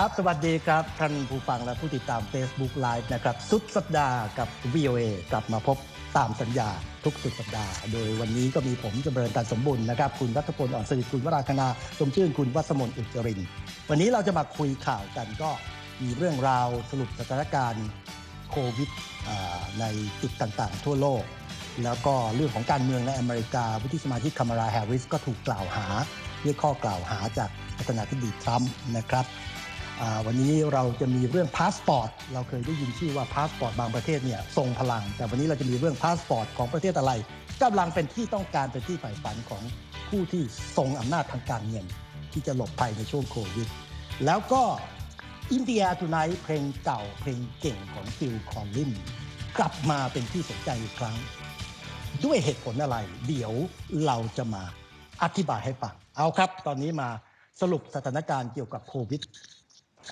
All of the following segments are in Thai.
ครับ สวัสดีครับ ท่านผู้ฟังและผู้ติดตาม Facebook Live นะครับ สุดสัปดาห์กับ VOA กลับมาพบตามสัญญาทุกสุดสัปดาห์ โดยวันนี้ก็มีผมจำเริญการสมบุญนะครับ คุณรัฐพลอ่อนสนิทคุณวราคณาสมชื่นคุณวัสมนอุจจริน วันนี้เราจะมาคุยข่าวกันก็มีเรื่องราวสรุปสถานการณ์โควิดในจุดต่างๆ ทั่วโลก แล้วก็เรื่องของการเมืองในอเมริกาวุฒิสมาชิกคามาราแฮร์ริสก็ถูกกล่าวหาด้วยข้อกล่าวหาจากประธานาธิบดีทรัมป์นะครับ วันนี้เราจะมีเรื่องพาสปอร์ตเราเคยได้ยินชื่อว่าพาสปอร์ตบางประเทศเนี่ยทรงพลัง แต่วันนี้เราจะมีเรื่องพาสปอร์ตของประเทศอะไรกำลังเป็นที่ต้องการเป็นที่ใฝ่ฝันของผู้ที่ทรงอำนาจทางการเงิน ที่จะหลบภัยในช่วงโควิด แล้วก็ In the Air Tonight เพลงเก่าเพลงเก่งของฟิลคอลลินกลับมาเป็นที่สนใจอีกครั้ง ด้วยเหตุผลอะไร เดี๋ยวเราจะมาอธิบายให้ฟัง เอาครับ ตอนนี้มาสรุปสถานการณ์เกี่ยวกับโควิด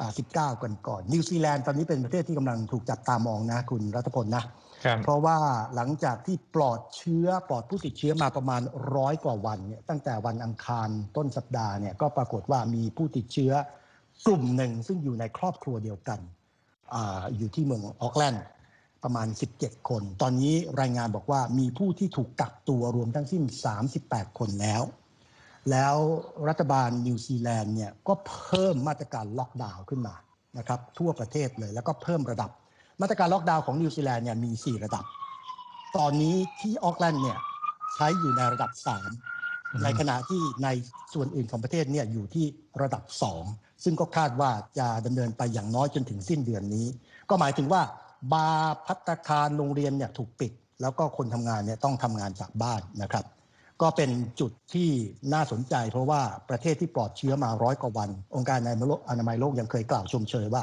19 กันก่อนนิวซีแลนด์ตอนนี้เป็นประเทศที่กำลังถูกจับตามองนะคุณรัฐพลนะครับเพราะว่าหลังจากที่ปลอดเชื้อปลอดผู้ติดเชื้อมาประมาณร้อยกว่าวันเนี่ยตั้งแต่วันอังคารต้นสัปดาห์เนี่ยก็ปรากฏว่ามีผู้ติดเชื้อกลุ่มหนึ่งซึ่งอยู่ในครอบครัวเดียวกันอาอยู่ที่เมืองออกแลนด์ประมาณ 17 คน ตอนนี้รายงานบอกว่ามีผู้ที่ถูกกักตัวรวมทั้งสิ้น 38 คนแล้ว แล้วรัฐบาลนิวซีแลนด์เนี่ยก็เพิ่มมาตรการล็อกดาวน์ขึ้นมานะครับทั่วประเทศเลยแล้วก็เพิ่มระดับ มาตรการล็อกดาวน์ของนิวซีแลนด์เนี่ยมี 4 ระดับ ตอนนี้ที่ออกแลนด์เนี่ยใช้อยู่ในระดับ 3 ในขณะที่ในส่วนอื่นของประเทศเนี่ยอยู่ที่ระดับ 2 ซึ่งก็คาดว่าจะดำเนินไปอย่างน้อยจนถึงสิ้นเดือนนี้ ก็หมายถึงว่าบาร์พัตตาคารโรงเรียนเนี่ยถูกปิด แล้วก็คนทำงานเนี่ยต้องทำงานจากบ้านนะครับ ก็เป็นจุดที่น่าสนใจ เพราะว่าประเทศที่ปลอดเชื้อมาร้อยกว่าวัน องค์การอนามัยโลกยังเคยกล่าวชมเชยว่า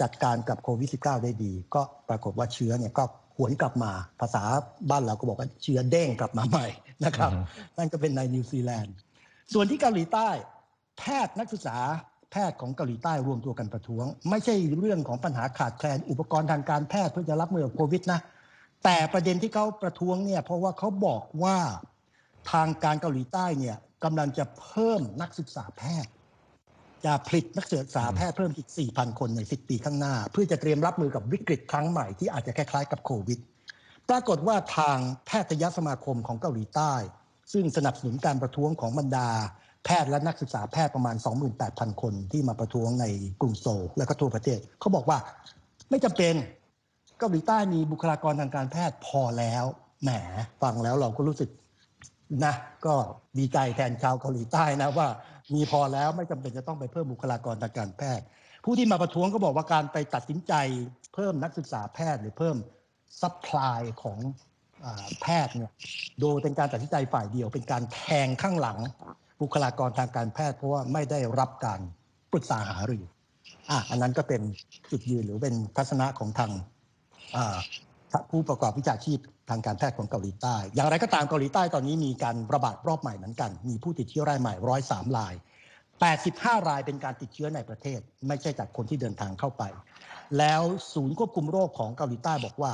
จัดการกับโควิด -19 ได้ดี ก็ปรากฏว่าเชื้อเนี่ยก็หวนกลับมาภาษาบ้านเราก็บอกว่าเชื้อเด้งกลับมาใหม่นะครับอือฮึนั่นก็เป็นในนิวซีแลนด์ ส่วนที่เกาหลีใต้ แพทย์นักศึกษาแพทย์ของเกาหลีใต้รวมตัวกันประท้วง ไม่ใช่เรื่องของปัญหาขาดแคลนอุปกรณ์ทางการแพทย์เพื่อจะรับมือกับโควิดนะแต่ประเด็นที่เขาประท้วงเนี่ยเพราะว่าเขาบอกว่า ทางการเกาหลีใต้เนี่ยกำลังจะเพิ่มนักศึกษาแพทย์ จะผลิตนักศึกษาแพทย์เพิ่มอีก 4,000 คนใน 10 ปีข้างหน้า เพื่อจะเตรียมรับมือกับวิกฤตครั้งใหม่ที่อาจจะคล้ายๆกับโควิด ปรากฏว่าทางแพทยสมาคมของเกาหลีใต้ ซึ่งสนับสนุนการประท้วงของบรรดา แพทย์และนักศึกษาแพทย์ประมาณ 28,000 คนที่มาประท้วงในกรุงโซลและก็ทั่วประเทศเขาบอกว่าไม่จำเป็นเกาหลีใต้มีบุคลากรทางการแพทย์พอแล้วแหมฟังแล้วเราก็รู้สึก นะ ก็ดีใจแทนชาวเกาหลีใต้นะว่ามีพอแล้วไม่จำเป็นจะต้องไปเพิ่มบุคลากรทางการแพทย์ ผู้ที่มาประท้วงก็บอกว่าการไปตัดสินใจเพิ่มนักศึกษาแพทย์หรือเพิ่ม supply ของอแพทย์เนี่ยโดยเป็นการตัดสินใจฝ่ายเดียว เป็นการแทงข้างหลังบุคลากรทางการแพทย์เพราะว่าไม่ได้รับการปรึกษาหารืออะอันนั้นก็เป็นจุดยืนหรือเป็นทัศนะของทางผู้ประกอบวิชาชีพ ทางการแพทย์ของเกาหลีใต้ อย่างไรก็ตามเกาหลีใต้ตอนนี้มีการระบาดรอบใหม่เหมือนกัน มีผู้ติดเชื้อรายใหม่ร้อยสามราย 85 รายเป็นการติดเชื้อในประเทศ ไม่ใช่จากคนที่เดินทางเข้าไป แล้วศูนย์ควบคุมโรคของเกาหลีใต้บอกว่า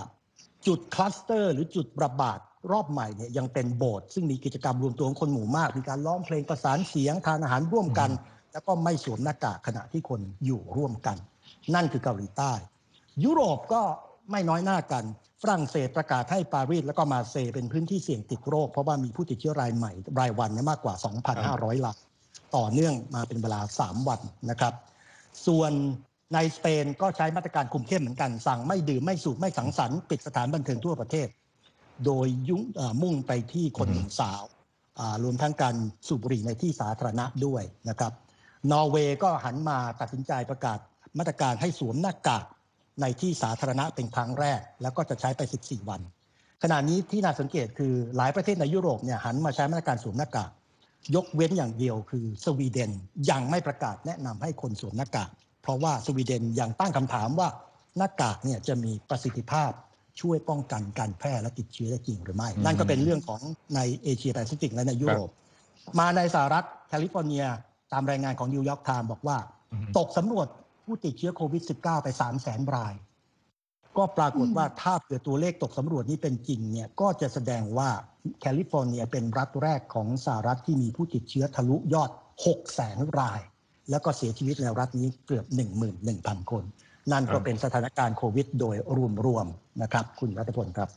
จุดคลัสเตอร์ หรือจุดระบาดรอบใหม่เนี่ยยังเป็นโบสถ์ซึ่งมีกิจกรรมรวมตัวของคนหมู่มาก มีการร้องเพลงประสานเสียงทานอาหารร่วมกัน แล้วก็ไม่สวมหน้ากากขณะที่คนอยู่ร่วมกัน นั่นคือเกาหลีใต้ ยุโรปก็ ไม่น้อยหน้ากัน ฝรั่งเศสประกาศให้ปารีสแล้วก็มาเซย์เป็นพื้นที่เสี่ยงติดโรค เพราะว่ามีผู้ติดเชื้อรายใหม่รายวันเนี่ยมากกว่า 2,500รายต่อเนื่องมาเป็นเวลา 3 วันนะครับ ส่วนในสเปนก็ใช้มาตรการคุมเข้มเหมือนกัน สั่งไม่ดื่มไม่สูบไม่สังสรรค์ปิดสถานบันเทิงทั่วประเทศ โดยยุ่งเอ่อมุ่งไปที่คนหนุ่มสาวอ่ารวมทั้งการสูบบุหรี่ในที่สาธารณะด้วยนะครับ นอร์เวย์ก็หันมาตัดสินใจประกาศมาตรการให้สวมหน้ากาก ในที่สาธารณะเป็นครั้งแรก แล้วก็จะใช้ไป 14 วัน ขณะนี้ที่น่าสังเกตคือหลายประเทศในยุโรปเนี่ยหันมาใช้มาตรการสวมหน้ากากยกเว้นอย่างเดียวคือสวีเดนยังไม่ประกาศแนะนำให้คนสวมหน้ากากเพราะว่าสวีเดนยังตั้งคำถามว่าหน้ากากเนี่ยจะมีประสิทธิภาพช่วยป้องกันการแพร่และติดเชื้อได้จริงหรือไม่ นั่นก็เป็นเรื่องของในเอเชียแปซิฟิกและในยุโรป มาในสหรัฐแคลิฟอร์เนีย ตามรายงานของนิวยอร์กไทม์บอกว่าอืมตกสำรวจ ผู้ติดเชื้อโควิด -19 ไป 3 0 0แสนราย ก็ปรากฏว่าถ้าเกิดตัวเลขตกสำรวจนี้เป็นจริงเนี่ยก็จะแสดงว่าแคลิฟอร์เนียเป็นรัฐแรกของสหรัฐที่มีผู้ติดเชื้อทะลุยอด6 0 0แสนราย แล้วก็เสียชีวิตในรัฐนี้เกือบ 11,000 คน นั่นก็เป็นสถานการณ์โควิด โดยรวมๆนะครับ คุณรัตพลครับ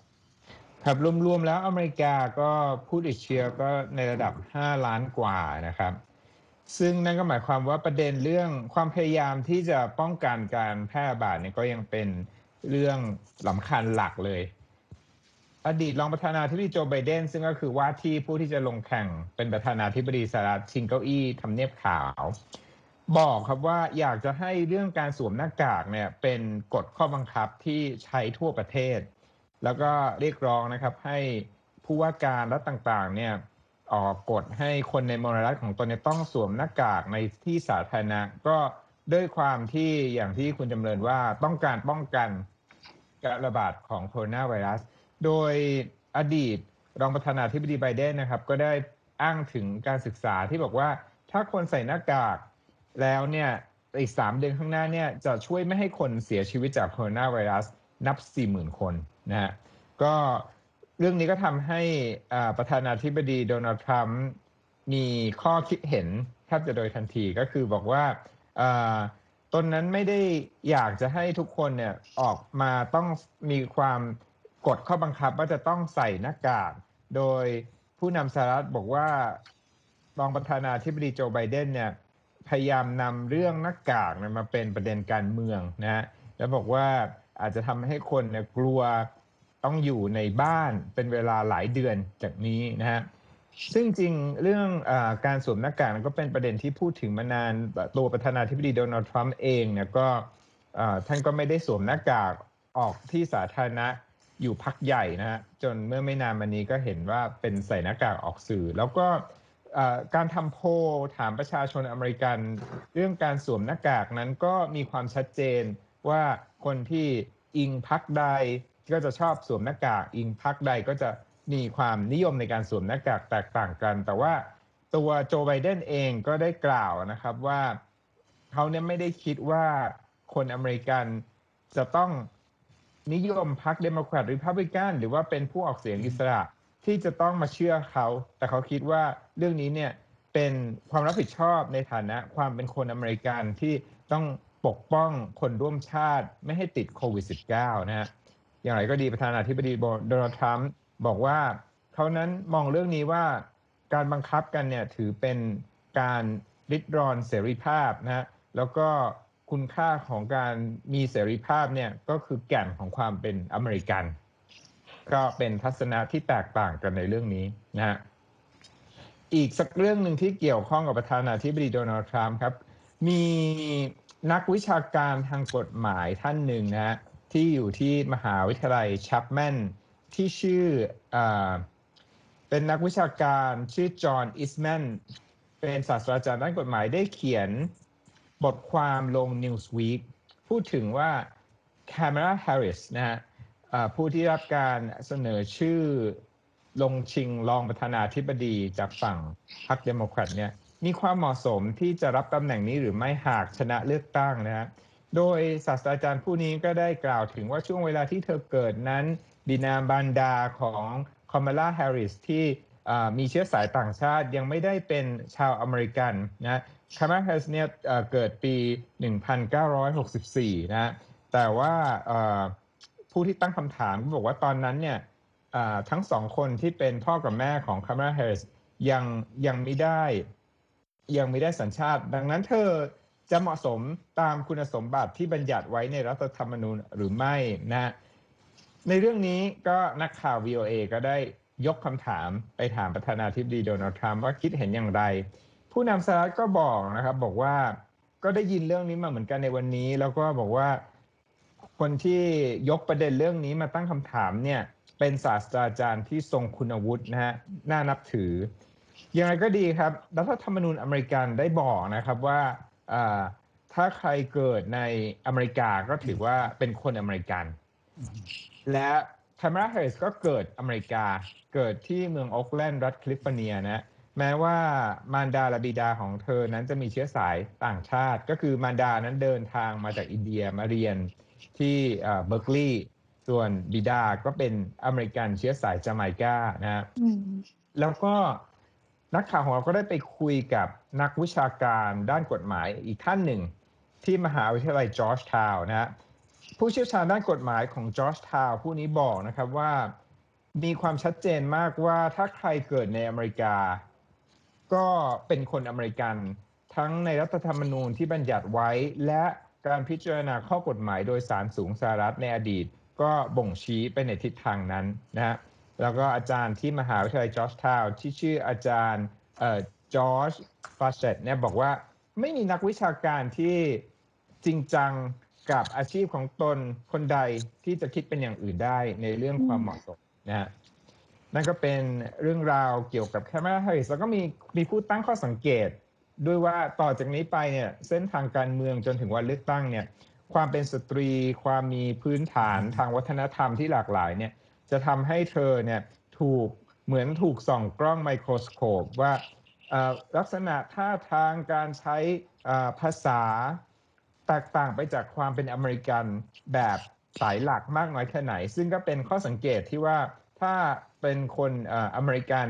ครับรวมๆแล้วอเมริกาก็ผู้ติดเชื้อก็ในระดับ 5 ล้านกว่านะครับ ซึ่งนั่นก็หมายความว่าประเด็นเรื่องความพยายามที่จะป้องกันการแพร่ระบาดเนี่ยก็ยังเป็นเรื่องสำคัญหลักเลย อดีตรองประธานาธิบดีโจไบเดน ซึ่งก็คือว่าที่ผู้ที่จะลงแข่งเป็นประธานาธิบดีสหรัฐชิงเก้าอี้ทำเนียบขาว บอกครับว่าอยากจะให้เรื่องการสวมหน้ากากเนี่ยเป็นกฎข้อบังคับที่ใช้ทั่วประเทศ แล้วก็เรียกร้องนะครับให้ผู้ว่าการรัฐต่างๆเนี่ย ออกกฎให้คนในมลรัฐของตนเนี่ยต้องสวมหน้ากากในที่สาธารณะ ก็ด้วยความที่อย่างที่คุณจำเริญว่าต้องการป้องกันการระบาดของโคโรนาไวรัส โดยอดีตรองประธานาธิบดีไบเดนนะครับ ก็ได้อ้างถึงการศึกษาที่บอกว่าถ้าคนใส่หน้ากากแล้วเนี่ยอีกสามเดือนข้างหน้าเนี่ยจะช่วยไม่ให้คนเสียชีวิตจากโคโรนาไวรัสนับ 40,000 คนนะฮะก็ เรื่องนี้ก็ทำให้ประธานาธิบดีโดนัลด์ทรัมป์มีข้อคิดเห็นแทบจะโดยทันทีก็คือบอกว่าตนนั้นไม่ได้อยากจะให้ทุกคนเนี่ยออกมาต้องมีความกฎข้อบังคับว่าจะต้องใส่หน้ากาก โดยผู้นำสหรัฐบอกว่ารองประธานาธิบดีโจไบเดนเนี่ยพยายามนำเรื่องหน้ากากเนี่ยมาเป็นประเด็นการเมืองนะฮะแล้วบอกว่าอาจจะทำให้คนเนี่ยกลัว ต้องอยู่ในบ้านเป็นเวลาหลายเดือนจากนี้นะฮะซึ่งจริงเรื่องอการสวมหน้ากากก็เป็นประเด็นที่พูดถึงมานานตัวประธานาธิบดีโดนัลด์ทรัมป์เองเนี่ยก็ท่านก็ไม่ได้สวมหน้ากากออกที่สาธารณะอยู่พักใหญ่นะฮะจนเมื่อไม่นานมานี้ก็เห็นว่าเป็นใส่หน้ากากออกสื่อ แล้วก็การทำโพลถามประชาชนอเมริกัน เรื่องการสวมหน้ากากนั้นก็มีความชัดเจนว่าคนที่อิงพรรคใด ก็จะชอบสวมหน้ากากอิงพรรคใดก็จะมีความนิยมในการสวมหน้ากากแตกต่างกัน แต่ว่าตัวโจไบเดนเองก็ได้กล่าวนะครับว่าเขาเนี่ยไม่ได้คิดว่าคนอเมริกันจะต้องนิยมพรรคเดโมแครตหรือรีพับลิกันหรือว่าเป็นผู้ออกเสียงอิสระที่จะต้องมาเชื่อเขา แต่เขาคิดว่าเรื่องนี้เนี่ยเป็นความรับผิดชอบในฐานะความเป็นคนอเมริกันที่ต้องปกป้องคนร่วมชาติไม่ให้ติดโควิด -19 นะฮะ อย่างไรก็ดีประธานาธิบดีโดนัลด์ทรัมป์บอกว่าเขานั้นมองเรื่องนี้ว่าการบังคับกันเนี่ยถือเป็นการริดรอนเสรีภาพนะฮะแล้วก็คุณค่าของการมีเสรีภาพเนี่ยก็คือแก่นของความเป็นอเมริกัน ก็เป็นทัศนะที่แตกต่างกันในเรื่องนี้นะฮะอีกสักเรื่องหนึ่งที่เกี่ยวข้องกับประธานาธิบดีโดนัลด์ทรัมป์ครับ มีนักวิชาการทางกฎหมายท่านหนึ่งนะฮะ ที่อยู่ที่มหาวิทยาลัยชัปแมนที่ชื่ออเป็นนักวิชาการชื่อจอห์นอิสแมนเป็นศาสตราจารย์ด้านกฎหมายได้เขียนบทความลง Newsweek พูดถึงว่า Kamala Harris นะฮะผู้ที่รับการเสนอชื่อลงชิงรองประธานาธิบดีจากฝั่งพรรคเดโมแครตเนี่ยมีความเหมาะสมที่จะรับตำแหน่งนี้หรือไม่หากชนะเลือกตั้งนะฮะ โดยศาสตราจารย์ผู้นี้ก็ได้กล่าวถึงว่าช่วงเวลาที่เธอเกิดนั้น บิดามารดาของคอมเมล่าแฮร์ริสที่มีเชื้อสายต่างชาติยังไม่ได้เป็นชาวอเมริกันนะคามาลาแฮร์ริสเนี่ยเกิดปี 1964 นะ แต่ว่าผู้ที่ตั้งคำถามก็บอกว่าตอนนั้นเนี่ยทั้งสองคนที่เป็นพ่อกับแม่ของคามาแฮร์ริสยังยังไม่ได้ยังไม่ได้สัญชาติ ดังนั้นเธอ จะเหมาะสมตามคุณสมบัติที่บัญญัติไว้ในรัฐธรรมนูญหรือไม่นะในเรื่องนี้ก็นักข่าว VOA ก็ได้ยกคำถามไปถามประธานาธิบดีโดนัลด์ทรัมป์ว่าคิดเห็นอย่างไร ผู้นำสหรัฐก็บอกนะครับ บอกว่าก็ได้ยินเรื่องนี้มาเหมือนกันในวันนี้ แล้วก็บอกว่าคนที่ยกประเด็นเรื่องนี้มาตั้งคำถามเนี่ยเป็นศาสตราจารย์ที่ทรงคุณวุฒินะฮะน่านับถืออย่างไรก็ดีครับ รัฐธรรมนูญอเมริกันได้บอกนะครับว่าอ่า ถ้าใครเกิดในอเมริกาก็ถือว่าเป็นคนอเมริกัน และคามาลาแฮร์ริสก็เกิดอเมริกา เกิดที่เมืองโอ๊กแลนด์รัฐแคลิฟอร์เนียนะแม้ว่ามารดาและบิดาของเธอนั้นจะมีเชื้อสายต่างชาติ ก็คือมารดานั้นเดินทางมาจากอินเดียมาเรียนที่เบอร์กลีย์ส่วนบิดาก็เป็นอเมริกันเชื้อสายจาไมกานะฮะอืมแล้วก็ นักข่าวของเราก็ได้ไปคุยกับนักวิชาการด้านกฎหมายอีกท่านหนึ่ง ที่มหาวิทยาลัยจอร์จทาวน์นะฮะผู้เชี่ยวชาญด้านกฎหมายของจอร์จทาวน์ผู้นี้บอกนะครับว่ามีความชัดเจนมากว่าถ้าใครเกิดในอเมริกา ก็เป็นคนอเมริกัน ทั้งในรัฐธรรมนูญที่บัญญัติไว้ และการพิจารณาข้อกฎหมายโดยสารสูงสหรัฐในอดีต ก็บ่งชี้ไปในทิศทางนั้นนะฮะ แล้วก็อาจารย์ที่มหาวิทยาลัยจอร์จทาวน์ที่ชื่ออาจารย์จอร์จฟาเชตเนี่ยบอกว่าไม่มีนักวิชาการที่จริงจังกับอาชีพของตนคนใดที่จะคิดเป็นอย่างอื่นได้ในเรื่องความเหมาะสมนะฮะนั่นก็เป็นเรื่องราวเกี่ยวกับแคมราแฮร์ริสแล้วก็มีมีผู้ตั้งข้อสังเกต ด้วยว่าต่อจากนี้ไปเนี่ยเส้นทางการเมืองจนถึงวันเลือกตั้งเนี่ยความเป็นสตรี ความมีพื้นฐานทางวัฒนธรรมที่หลากหลายเนี่ย จะทำให้เธอเนี่ยถูกเหมือนถูกส่องกล้องไมโครสโคปว่าลักษณะท่าทางการใช้ภาษาแตกต่างไปจากความเป็นอเมริกันแบบสายหลักมากน้อยแค่ไหน ซึ่งก็เป็นข้อสังเกตที่ว่าถ้าเป็นคนอเมริกัน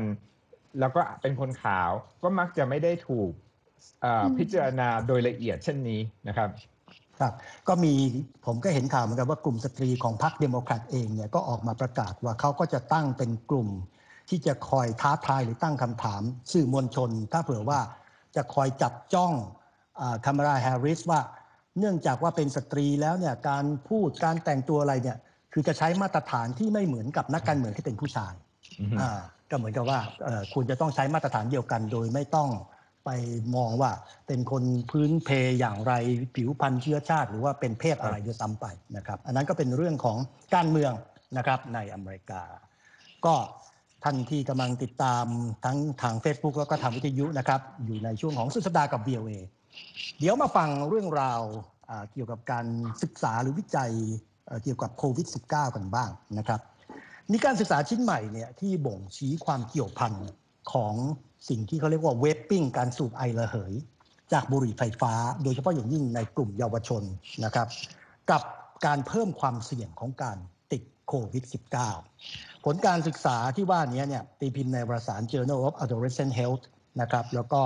แล้วก็เป็นคนขาวก็มักจะไม่ได้ถูกพิจารณาโดยละเอียดเช่นนี้นะครับ ครับก็มีผมก็เห็นข่าวเหมือนกันว่ากลุ่มสตรีของพรรคเดโมแครตเองเนี่ยก็ออกมาประกาศว่าเขาก็จะตั้งเป็นกลุ่ม ที่จะคอยท้าทายหรือตั้งคำถาม สื่อมวลชน ถ้าเผื่อว่าจะคอยจับจ้องคามาราแฮร์ริสว่า เนื่องจากว่าเป็นสตรีแล้วเนี่ยการพูดการแต่งตัวอะไรเนี่ยคือจะใช้มาตรฐานที่ไม่เหมือนกับนักการเมืองที่เป็นผู้ชายอ่าก็เหมือนกับว่าคุณจะต้องใช้มาตรฐานเดียวกันโดยไม่ต้อง ไปมองว่าเป็นคนพื้นเพอย่างไรผิวพรรณเชื้อชาติ หรือว่าเป็นเพศอะไรด้วยซ้ำไปนะครับ อันนั้นก็เป็นเรื่องของการเมืองนะครับในอเมริกา ก็ท่านที่กำลังติดตามทั้งทาง Facebook แล้วก็ทางวิทยุนะครับ อยู่ในช่วงของสุดสัปดาห์กับ VOA เดี๋ยวมาฟังเรื่องราวเกี่ยวกับการศึกษาหรือวิจัยเกี่ยวกับโควิด -19 กันบ้างนะครับมีการศึกษาชิ้นใหม่เนี่ยที่บ่งชี้ความเกี่ยวพันของ สิ่งที่เขาเรียกว่าเวฟปิ้งการสูบไอระเหย จากบุหรี่ไฟฟ้า โดยเฉพาะอย่างยิ่งในกลุ่มเยาวชนนะครับ กับการเพิ่มความเสี่ยงของการติดโควิด -19 ผลการศึกษาที่ว่านี้เนี่ยตีพิมพ์ในวารสาร Journal of Adolescent Health นะครับแล้วก็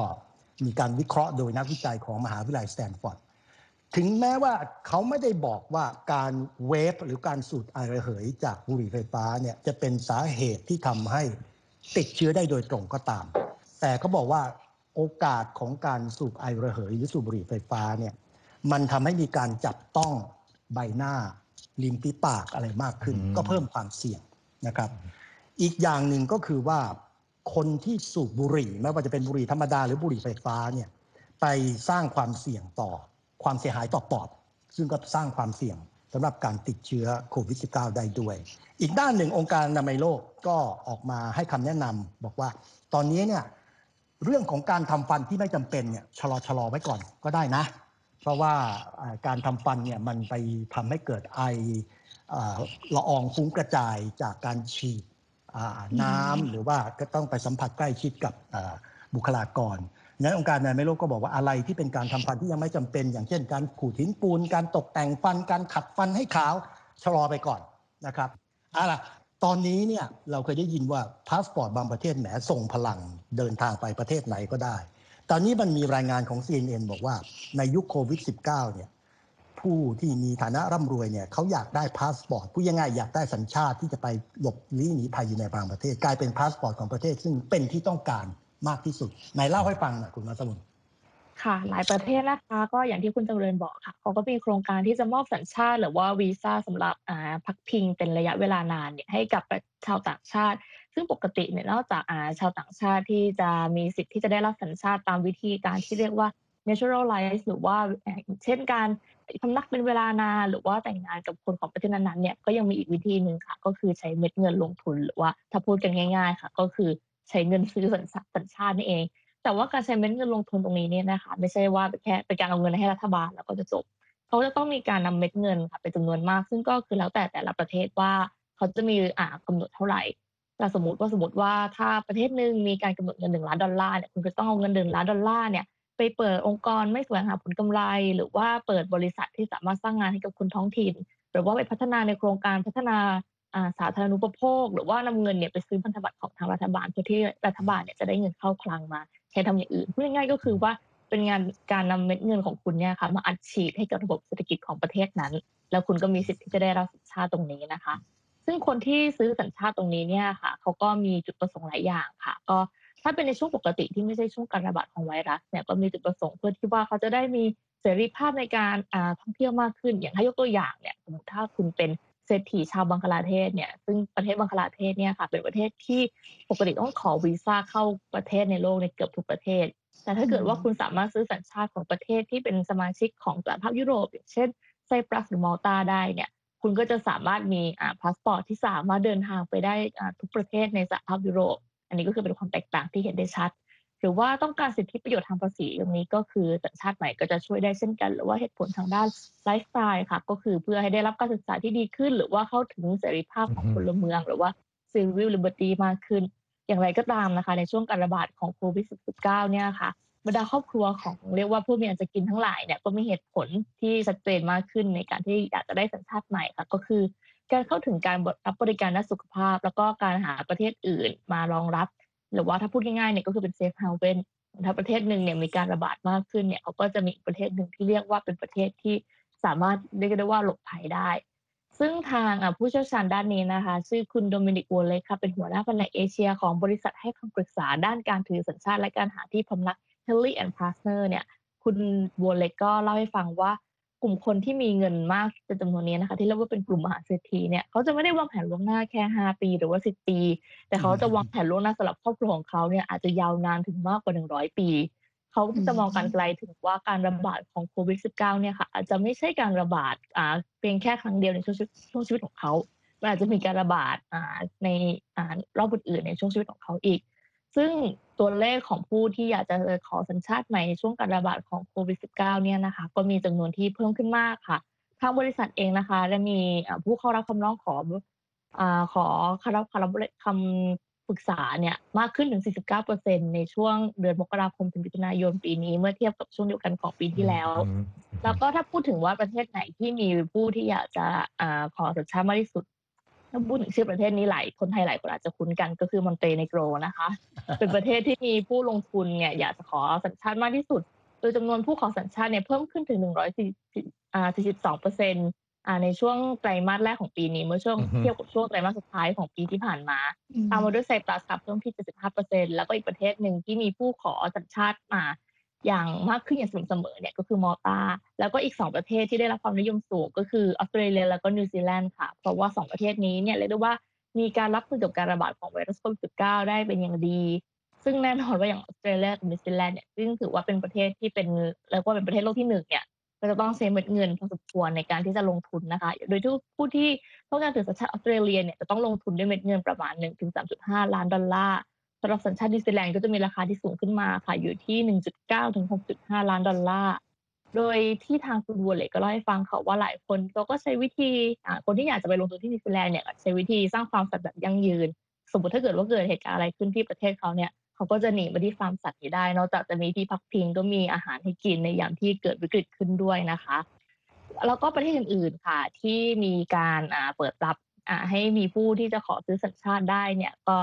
มีการวิเคราะห์โดยนักวิจัยของมหาวิทยาลัยสแตนฟอร์ดถึงแม้ว่าเขาไม่ได้บอกว่าการ vape หรือการสูดไอระเหย จากบุหรี่ไฟฟ้าเนี่ยจะเป็นสาเหตุที่ทำให้ติดเชื้อได้โดยตรงก็ตาม แต่เขาบอกว่าโอกาสของการสูบไอระเหยหรือสูบบุหรี่ไฟฟ้าเนี่ยมันทำให้มีการจับต้องใบหน้าริมฝีปากอะไรมากขึ้น ก็เพิ่มความเสี่ยงนะครับ อีกอย่างหนึ่งก็คือว่าคนที่สูบบุหรี่ไม่ว่าจะเป็นบุหรี่ธรรมดาหรือบุหรี่ไฟฟ้าเนี่ยไปสร้างความเสี่ยงต่อความเสียหายต่อปอด ซึ่งก็สร้างความเสี่ยงสำหรับการติดเชื้อโควิด -19 ได้ด้วย อีกด้านหนึ่งองค์การอนามัยโลกก็ออกมาให้คำแนะนำบอกว่า ตอนนี้เนี่ย เรื่องของการทำฟันที่ไม่จำเป็นเนี่ยชะลอชะลอไว้ก่อนก็ได้นะ เพราะว่าการทำฟันเนี่ยมันไปทำให้เกิดไอละอองฟุ้งกระจายจากการฉีดน้ำหรือว่าก็ต้องไปสัมผัสใกล้ชิดกับบุคลากรนั้นองค์การอนามัยโลกก็บอกว่าอะไรที่เป็นการทำฟันที่ยังไม่จำเป็น อย่างเช่น การขูดหินปูน การตกแต่งฟัน การขัดฟันให้ขาวชะลอไปก่อนนะครับเอาล่ะ ตอนนี้เนี่ยเราเคยได้ยินว่าพาสปอร์ตบางประเทศแหมทรงพลังเดินทางไปประเทศไหนก็ได้ ตอนนี้มันมีรายงานของ CNN บอกว่าในยุคโควิด -19 เนี่ยผู้ที่มีฐานะร่ำรวยเนี่ยเขาอยากได้พาสปอร์ตผู้ยังไงอยากได้สัญชาติที่จะไปหลบลี้หนีภัยอยู่ในบางประเทศ กลายเป็นพาสปอร์ตของประเทศซึ่งเป็นที่ต้องการมากที่สุดไหนเล่าให้ฟังหน่อยคุณวัสมน ค่ะ หลายประเทศนะคะ ก็อย่างที่คุณจำเริญบอกค่ะเขาก็มีโครงการที่จะมอบสัญชาติ หรือว่าวีซ่าสำหรับอ่าพักพิงเป็นระยะเวลานานเนี่ยให้กับชาวต่างชาติ ซึ่งปกติเนี่ยนอกจากอ่าชาวต่างชาติที่จะมีสิทธิ์ที่จะได้รับสัญชาติตามวิธีการที่เรียกว่า naturalize หรือว่าเช่นการพำนักเป็นเวลานานหรือว่าแต่งงานกับคนของประเทศนั้นๆเนี่ยก็ยังมีอีกวิธีหนึ่งค่ะ ก็คือใช้เม็ดเงินลงทุนหรือว่าถ้าพูดกันง่าย ๆ ค่ะ ก็คือใช้เงินซื้อสัญชาตินี่เอง แต่ว่าการใช้เม็ดเงินลงทุนตรงนี้เนี่ยนะคะ ไม่ใช่ว่าแค่เป็นการเอาเงินให้รัฐบาลแล้วก็จะจบ เขาจะต้องมีการนำเม็ดเงินค่ะเป็นจำนวนมาก ซึ่งก็คือแล้วแต่แต่ละประเทศว่าเขาจะมีอ่ากำหนดเท่าไหร่แต่สมมติว่าสมมติว่าถ้าประเทศหนึ่งมีการกำหนดเงินหนึ่งล้านดอลลาร์เนี่ยคุณก็ต้องเอาเงินหนึ่งล้านดอลลาร์เนี่ยไปเปิดองค์กรไม่แสวงหาผลกำไร หรือว่าเปิดบริษัทที่สามารถสร้างงานให้กับคนท้องถิ่น หรือว่าไปพัฒนาในโครงการพัฒนาอ่าสาธารณูปโภค หรือว่านำเงินเนี่ยไปซื้อพันธบัตรของทางรัฐบาลเพื่อที่รัฐบาลเนี่ยจะได้เงินเข้าคลังมา ใช้ทำอย่างอื่นพูดง่ายๆก็คือว่าเป็นงานการนำเม็ดเงินของคุณเนี่ยค่ะมาอัดฉีดให้กับระบบเศรษฐกิจของประเทศนั้น แล้วคุณก็มีสิทธิ์ที่จะได้รับสัญชาติตรงนี้นะคะ ซึ่งคนที่ซื้อสัญชาติตรงนี้เนี่ยค่ะเขาก็มีจุดประสงค์หลายอย่างค่ะ ก็ถ้าเป็นในช่วงปกติที่ไม่ใช่ช่วงการระบาดของไวรัสเนี่ยก็มีจุดประสงค์เพื่อที่ว่าเขาจะได้มีเสรีภาพในการท่องเที่ยวมากขึ้น อย่างถ้ายกตัวอย่างเนี่ยสมมติถ้าคุณเป็น เศรษฐีชาวบังคลาเทศเนี่ยซึ่งประเทศบังคลาเทศเนี่ยค่ะเป็นประเทศที่ปกติต้องขอวีซ่าเข้าประเทศในโลกในเกือบทุกประเทศ แต่ถ้าเกิดว่าคุณสามารถซื้อสัญชาติของประเทศที่เป็นสมาชิกของสหภาพยุโรปอย่างเช่นไซปรัสหรือมอลตาได้เนี่ยคุณก็จะสามารถมีอ่าพาสปอร์ตที่สามารถเดินทางไปได้อ่าทุกประเทศในสหภาพยุโรป อันนี้ก็คือเป็นความแตกต่างที่เห็นได้ชัด หรือว่าต้องการสิทธิประโยชน์ทางภาษีตรงนี้ก็คือสัญชาติใหม่ก็จะช่วยได้เช่นกัน หรือว่าเหตุผลทางด้านไลฟ์สไตล์ค่ะ ก็คือเพื่อให้ได้รับการศึกษาที่ดีขึ้น หรือว่าเข้าถึงเสรีภาพของพลเมือง หรือว่า civil liberty มากขึ้น อย่างไรก็ตามนะคะ ในช่วงการระบาดของโควิด -19 เนี่ยค่ะบรรดาครอบครัวของเรียกว่าผู้มีอันจะกินทั้งหลายเนี่ยก็มีเหตุผลที่ชัดเจนมากขึ้นในการที่อยากจะได้สัญชาติใหม่ค่ะ ก็คือ การเข้าถึงการรับบริการด้านสุขภาพ แล้วก็การหาประเทศอื่นมารองรับ หรือว่าถ้าพูดง่ายๆเนี่ยก็คือเป็น safe haven ถ้าประเทศหนึ่งเนี่ยมีการระบาดมากขึ้นเนี่ยเขาก็จะมีประเทศหนึ่งที่เรียกว่าเป็นประเทศที่สามารถเรียกได้ว่าหลบภัยได้ ซึ่งทางผู้เชี่ยวชาญด้านนี้นะคะ ชื่อคุณโดมินิกวอลเล็กค่ะเป็นหัวหน้าแผนกเอเชียของบริษัทให้คำปรึกษาด้านการถือสัญชาติและการหาที่พำนัก Helly and Partner เนี่ย คุณวอลเล็กก็เล่าให้ฟังว่า กลุ่มคนที่มีเงินมากเป็นจำนวนนี้นะคะ ที่เรียกว่าเป็นกลุ่มมหาเศรษฐีเนี่ยเขาจะไม่ได้วางแผนล่วงหน้าแค่ 5 ปีหรือว่า 10 ปี แต่เขาจะวางแผนล่วงหน้าสำหรับครอบครัวของเขาเนี่ยอาจจะยาวนานถึงมากกว่า 100 ปีเขาจะมองการไกลถึงว่าการระบาดของโควิด -19 เนี่ยค่ะ อาจจะไม่ใช่การระบาดอ่าเพียงแค่ครั้งเดียวในช่วงชีวิตช่วงชีวิตของเขามันอาจจะมีการระบาดอ่าในอ่ารอบอื่นๆในช่วงชีวิตของเขาอีก ซึ่ง ตัวเลขของผู้ที่อยากจะขอสัญชาติใหม่ในช่วงการระบาดของโควิด -19 เนี่ยนะคะ ก็มีจำนวนที่เพิ่มขึ้นมากค่ะ ทางบริษัทเองนะคะได้มีอ่าผู้เข้ารับคำร้องขออ่าขอคำรับคำรับคำปรึกษาเนี่ยมากขึ้นถึง 49%ในช่วงเดือนมกราคมถึงมิถุนายนปีนี้ เมื่อเทียบกับช่วงเดียวกันของปีที่แล้วอืมแล้วก็ถ้าพูดถึงว่าประเทศไหนที่มีผู้ที่อยากจะอ่าขอสัญชาติมากที่สุด ถ้าพูดถึงชื่อประเทศนี้หลายคนไทยหลายคนอาจจะคุ้นกันก็คือมอนเตเนโกรนะคะ เป็นประเทศที่มีผู้ลงทุนเนี่ยอยากจะขอสัญชาติมากที่สุด โดยจำนวนผู้ขอสัญชาติเนี่ยเพิ่มขึ้นถึง 140อ่า42เปอร์เซ็นต์อ่าในช่วงไตรมาสแรกของปีนี้เมื่อช่วงอือฮึเทียบกับช่วงไตรมาสสุดท้ายของปีที่ผ่านมา ตามมาด้วยไซปรัสครับเพิ่มที่ 75%แล้วก็อีกประเทศหนึ่งที่มีผู้ขอสัญชาติมา อย่างมากขึ้นอย่างสม่ำเสมอเนี่ยก็คือมอลตาแล้วก็อีก 2 ประเทศที่ได้รับความนิยมสูงก็คือออสเตรเลียแล้วก็นิวซีแลนด์ค่ะ เพราะว่า 2 ประเทศนี้เนี่ยเรียกได้ว่ามีการรับมือกับการระบาดของไวรัสโควิด -19 ได้เป็นอย่างดี ซึ่งแน่นอนว่าอย่างออสเตรเลียกับนิวซีแลนด์เนี่ยซึ่งถือว่าเป็นประเทศที่เป็นเรียกว่าเป็นประเทศโลกที่หนึ่งเนี่ยก็จะต้องใช้เงินพอสมควรในการที่จะลงทุนนะคะ โดยที่ผู้ที่ต้องการถือสัญชาติออสเตรเลียเนี่ยจะต้องลงทุนด้วยเม็ดเงินประมาณ 1-3.5 ล้านดอลลาร์ สำหรับสัญชาตินิวซีแลนด์ก็จะมีราคาที่สูงขึ้นมาค่ะอยู่ที่ 1.9 ถึง 6.5 ล้านดอลลาร์ โดยที่ทางคุณวัวเล็กก็เล่าให้ฟังค่ะว่าหลายคนเขาก็ใช้วิธีคนที่อยากจะไปลงทุนที่นิวซีแลนด์เนี่ยใช้วิธีสร้างความสัตย์แบบยั่งยืน สมมติถ้าเกิดว่าเกิดเหตุการณ์อะไรขึ้นที่ประเทศเขาเนี่ยเขาก็จะหนีมาที่ฟาร์มสัตว์นี้ได้ นอกจากจะมีที่พักพิงก็มีอาหารให้กินในยามที่เกิดวิกฤตขึ้นด้วยนะคะ แล้วก็ประเทศอื่นๆค่ะที่มีการเปิดรับให้มีผู้ที่จะขอซื้อสัญชาติได้เนี่ยก็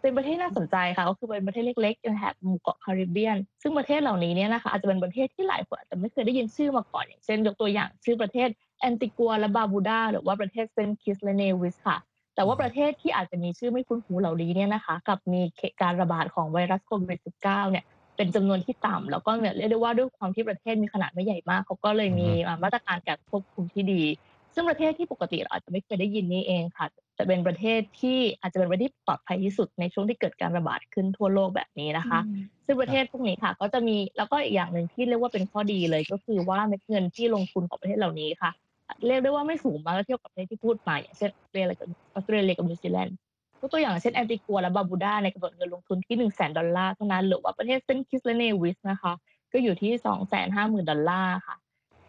เป็นประเทศน่าสนใจค่ะก็คือเป็นประเทศเล็กๆในแถบหมู่เกาะแคริบเบียน ซึ่งประเทศเหล่านี้เนี่ยนะคะอาจจะเป็นประเทศที่หลายคนอาจจะไม่เคยได้ยินชื่อมาก่อนอย่างเช่น ยกตัวอย่างชื่อประเทศแอนติกัวและบาร์บูดาหรือว่าประเทศเซนต์คิสและเนวิสค่ะ แต่ว่าประเทศที่อาจจะมีชื่อไม่คุ้นหูเหล่านี้เนี่ยนะคะกลับมีการระบาดของไวรัสโควิด -19 เนี่ยเป็นจำนวนที่ต่ำแล้วก็เนี่ยเรียกได้ว่าด้วยความที่ประเทศมีขนาดไม่ใหญ่มากเขาก็เลยมีมาตรการการควบคุมที่ดี ซึ่งประเทศที่ปกติเราอาจจะไม่เคยได้ยินนี่เองค่ะ จะเป็นประเทศที่อาจจะเป็นประเทศที่ปลอดภัยที่สุดในช่วงที่เกิดการระบาดขึ้นทั่วโลกแบบนี้นะคะ ซึ่งประเทศพวกนี้ค่ะ ก็จะมีแล้วก็อีกอย่างหนึ่งที่เรียกว่าเป็นข้อดีเลยก็คือว่าเม็ดเงินที่ลงทุนของประเทศเหล่านี้ค่ะ เรียกได้ว่าไม่สูงมากเทียบกับประเทศที่พูดมาอย่างเช่นออสเตรเลียกับออสเตรเลียกับนิวซีแลนด์ยกตัวอย่างเช่นแอนติกัวและบาร์บูดาเนี่ยกำหนดเงินลงทุนที่1 0 0 0 0แสนดอลลาร์เท่านั้นหรือว่าประเทศเซนต์คิสและเนวิสนะคะ ก็อยู่ที่2 5 0 0 0 0ดอลลาร์ค่ะ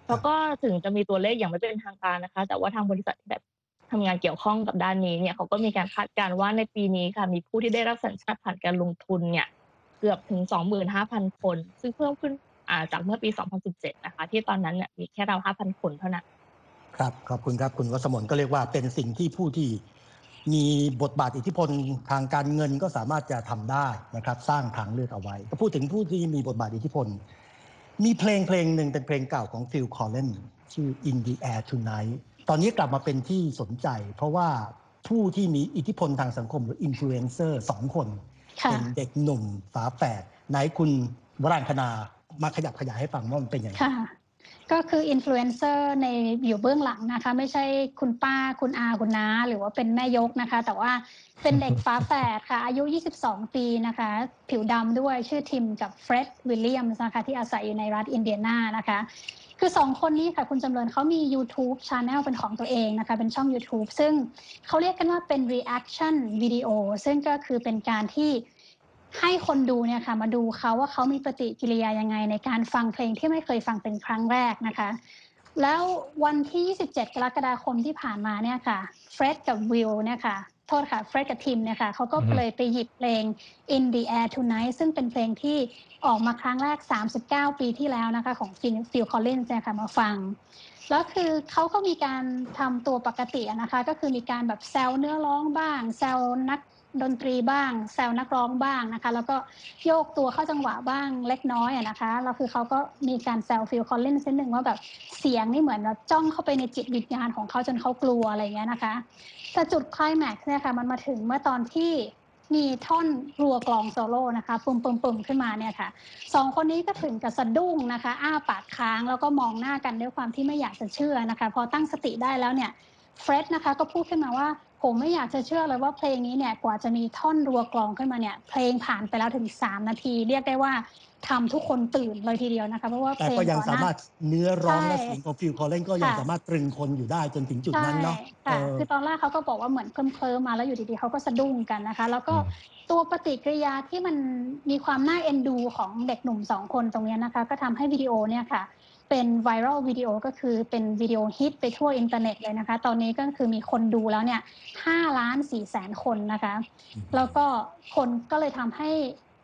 แล้วก็ถึงจะมีตัวเลขอย่างไม่เป็นทางการนะคะ แต่ว่าทางบริษัทที่แบบ ทำงานเกี่ยวข้องกับด้านนี้เนี่ยเขาก็มีการคาดการณ์ว่าในปีนี้ค่ะมีผู้ที่ได้รับสัญชาติผ่านการลงทุนเนี่ยเกือบถึง 25,000 คน ซึ่งเพิ่มขึ้นาจากเมื่อปี 2017 นะคะ ที่ตอนนั้นเนี่ยมีแค่เรา 5,000 คนเท่านั้น ครับ ขอบคุณครับคุณวัสมนก็เรียกว่าเป็นสิ่งที่ผู้ที่มีบทบาทอิทธิพลทางการเงินก็สามารถจะทำได้นะครับ สร้างทางเลือกเอาไว้พูดถึงผู้ที่มีบทบาทอิทธิพล มีเพลงเพลงหนึ่งเป็นเพลงเก่าของฟิลคอลลินส์ชื่อ In the Air Tonight ตอนนี้กลับมาเป็นที่สนใจ เพราะว่าผู้ที่มีอิทธิพลทางสังคมหรืออินฟลูเอนเซอร์สองคนค่ะเป็นเด็กหนุ่มฝาแฝดไหนคุณวรางคณามาขยับขยายให้ฟังว่ามันเป็นยังไงค่ะ ก็คืออินฟลูเอนเซอร์ในอยู่เบื้องหลังนะคะ ไม่ใช่คุณป้าคุณอาคุณน้า หรือว่าเป็นแม่ยกนะคะ แต่ว่าเป็นเด็กฝาแฝดค่ะ อายุ 22 ปีนะคะ ผิวดำด้วยชื่อทิมกับเฟร็ดวิลเลียมนะคะ ที่อาศัยอยู่ในรัฐอินเดียนานะคะ คือสองคนนี้ค่ะ คุณจำเริญเขามี YouTube Channel เป็นของตัวเองนะคะ เป็นช่อง YouTube ซึ่งเขาเรียกกันว่าเป็น reaction video ซึ่งก็คือเป็นการที่ ให้คนดูเนี่ยค่ะมาดูเขาว่าเขามีปฏิกิริยายังไงในการฟังเพลงที่ไม่เคยฟังเป็นครั้งแรกนะคะ แล้ววันที่ 27 กรกฎาคมที่ผ่านมาเนี่ยค่ะเฟร็ดกับวิลเนี่ยค่ะโทษค่ะเฟร็ดกับทิมเนี่ยค่ะเขาก็เลยไปหยิบเพลง In the Air Tonight ซึ่งเป็นเพลงที่ออกมาครั้งแรก 39 ปีที่แล้วนะคะของฟิลฟิลคอลลินส์เนี่ยค่ะมาฟังแล้วคือเขาก็มีการทำตัวปกตินะคะ ก็คือมีการแบบแซวเนื้อร้องบ้าง แซวนัก ดนตรีบ้าง แซวนักร้องบ้างนะคะ แล้วก็โยกตัวเข้าจังหวะบ้างเล็กน้อยอะนะคะ แล้วคือเขาก็มีการแซวฟิลคอลลินส์นิดนึงว่าแบบเสียงนี่เหมือนแบบจ้องเข้าไปในจิตวิญญาณของเขาจนเขากลัวอะไรอย่างเงี้ยนะคะแต่จุดคลายแม็กซ์เนี่ยค่ะมันมาถึงเมื่อตอนที่มีท่อนรัวกลองโซโล่นะคะปุ่มปุ่มปุ่มขึ้นมาเนี่ยค่ะสองคนนี้ก็ถึงกับสะดุ้งนะคะ อ้าปากค้างแล้วก็มองหน้ากันด้วยความที่ไม่อยากจะเชื่อนะคะ พอตั้งสติได้แล้วเนี่ยเฟร็ดนะคะก็พูดขึ้นมาว่า ผมไม่อยากจะเชื่อเลยว่าเพลงนี้เนี่ยกว่าจะมีท่อนรัวกลองขึ้นมาเนี่ย เพลงผ่านไปแล้วถึง 3 นาที เรียกได้ว่าทำทุกคนตื่นเลยทีเดียวนะคะเพราะว่าแต่เพลงก็ยังก่อนหสาน้ามารถเนื้อร้องใช่และเสียงของฟิลคอลลินส์ก็ยังค่ะสามารถตรึงคนอยู่ได้จนถึงจุดนั้นเนาะใช่ค่ะเออคือตอนแรกเขาก็บอกว่าเหมือนเคลิ้มๆมาแล้วอยู่ดีๆเขาก็สะดุ้งกันนะคะ แล้วก็ตัวปฏิกิริยาที่มันมีความน่าเอ็นดูของเด็กหนุ่มสองคนตรงเนี้ยนะคะ ก็ทำให้วิดีโอเนี่ยค่ะ เป็น viral video ก็คือเป็นวิดีโอฮิตไปทั่วอินเทอร์เน็ตเลยนะคะ ตอนนี้ก็คือมีคนดูแล้วเนี่ย5ล้าน4แสนคนนะคะ แล้วก็คนก็เลยทำให้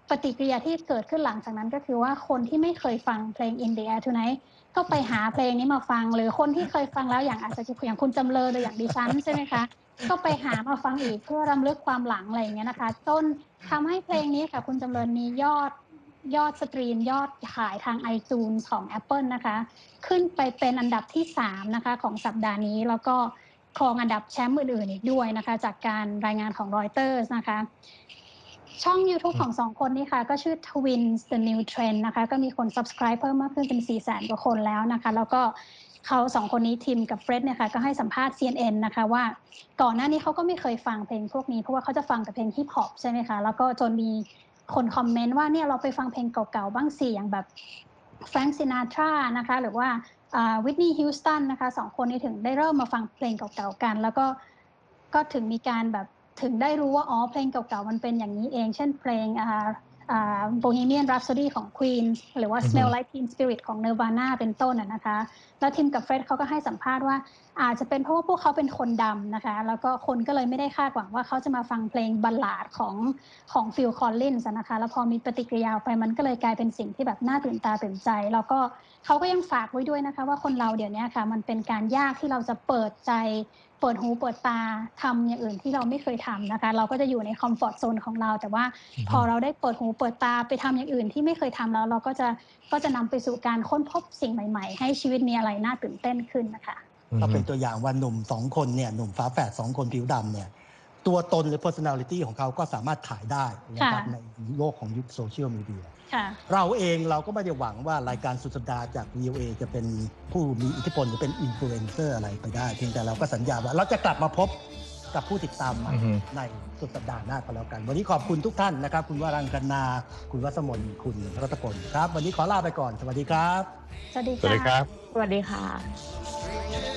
ปฏิกิริยาที่เกิดขึ้นหลังจากนั้นก็คือว่าคนที่ไม่เคยฟังเพลง In the Air Tonight ก็ไปหาเพลงนี้มาฟัง หรือคนที่เคยฟังแล้วอย่างอาจจะอย่างคุณจำเลยหรืออย่างดิฉันใช่ไหมคะ ก็ไปหามาฟังอีกเพื่อรำลึกความหลังอะไรอย่างเงี้ยนะคะจนทำให้เพลงนี้ค่ะ คุณจำเริญมียอด ยอดสตรีมยอดขายทาง iTunes ของ Apple นะคะ ขึ้นไปเป็นอันดับที่ 3 นะคะ ของสัปดาห์นี้แล้วก็ครองอันดับแชมป์อื่นๆอีกด้วยนะคะ จากการรายงานของ Reuters นะคะ ช่อง YouTube ของสองคนนี้ค่ะ ก็ชื่อ Twins The New Trend นะคะ ก็มีคน subscribe เพิ่มมากขึ้นเป็น 4 0 0แสนกว่าคนแล้วนะคะ แล้วก็เขาสองคนนี้ทีมกับเฟร็ดเนี่ยค่ะก็ให้สัมภาษณ์ CNN นะคะว่าก่อนหน้านี้เขาก็ไม่เคยฟังเพลงพวกนี้ เพราะว่าเขาจะฟังแต่เพลงฮิปฮอปใช่ไหมคะ แล้วก็จนมี คนคอมเมนต์ว่าเนี่ยเราไปฟังเพลงเก่าๆบ้างสิอย่างแบบแฟรง k ์ซินาทรานะคะ หรือว่าวิทนีย์ฮิวสตันนะคะสองคนนี้ถึงได้เริ่มมาฟังเพลงเก่าๆกัน แล้วก็ก็ถึงมีการแบบถึงได้รู้ว่า อ๋อ เพลงเก่าๆ มันเป็นอย่างนี้เอง เช่นเพลงอ่าอ่า Bohemian Rhapsody ของ Queen หรือว่าอือฮึ Smell Like Teen Spirit ของ Nirvana เป็นต้นนะนะคะ แล้วทิมกับเฟร็ดเขาก็ให้สัมภาษณ์ว่า อาจจะเป็นเพราะว่าพวกเขาเป็นคนดำนะคะ แล้วก็คนก็เลยไม่ได้คาดหวังว่าเขาจะมาฟังเพลงบัลลาดของของฟิลคอลลินส์นะคะ แล้วพอมีปฏิกิริยาออกไปมันก็เลยกลายเป็นสิ่งที่แบบน่าตื่นตาตื่นใจ แล้วก็เขาก็ยังฝากไว้ด้วยนะคะ ว่าคนเราเดี๋ยวนี้ค่ะ มันเป็นการยากที่เราจะเปิดใจ เปิดหูเปิดตาทำอย่างอื่นที่เราไม่เคยทำนะคะ เราก็จะอยู่ในคอมฟอร์ทโซนของเรา แต่ว่าพอเราได้เปิดหูเปิดตาไปทำอย่างอื่นที่ไม่เคยทำแล้ว เราก็จะก็จะนำไปสู่การค้นพบสิ่งใหม่ ๆ ให้ชีวิตมีอะไรน่าตื่นเต้นขึ้นนะคะ ก็เป็นตัวอย่างว่าหนุ่มสองคนเนี่ยหนุ่มฝาแฝดสองคนผิวดำเนี่ยตัวตนหรือ personality ของเขาก็สามารถขายได้นะครับค่ะในโลกของยุคโซเชียลมีเดียค่ะเราเองเราก็ไม่ได้หวังว่ารายการสุดสัปดาห์จาก VOA จะเป็นผู้มีอิทธิพลหรือเป็นอินฟลูเอนเซอร์อะไรไปได้ เพียงแต่เราก็สัญญาว่าเราจะกลับมาพบกับผู้ติดตามใหม่อือฮึในสุดสัปดาห์หน้าก็แล้วกัน วันนี้ขอบคุณทุกท่านนะครับ คุณวรางคณาคุณวัสมนคุณรัตพลครับ วันนี้ขอลาไปก่อน สวัสดีครับ สวัสดีสวัสดีค่ะครับ สวัสดีค่ะ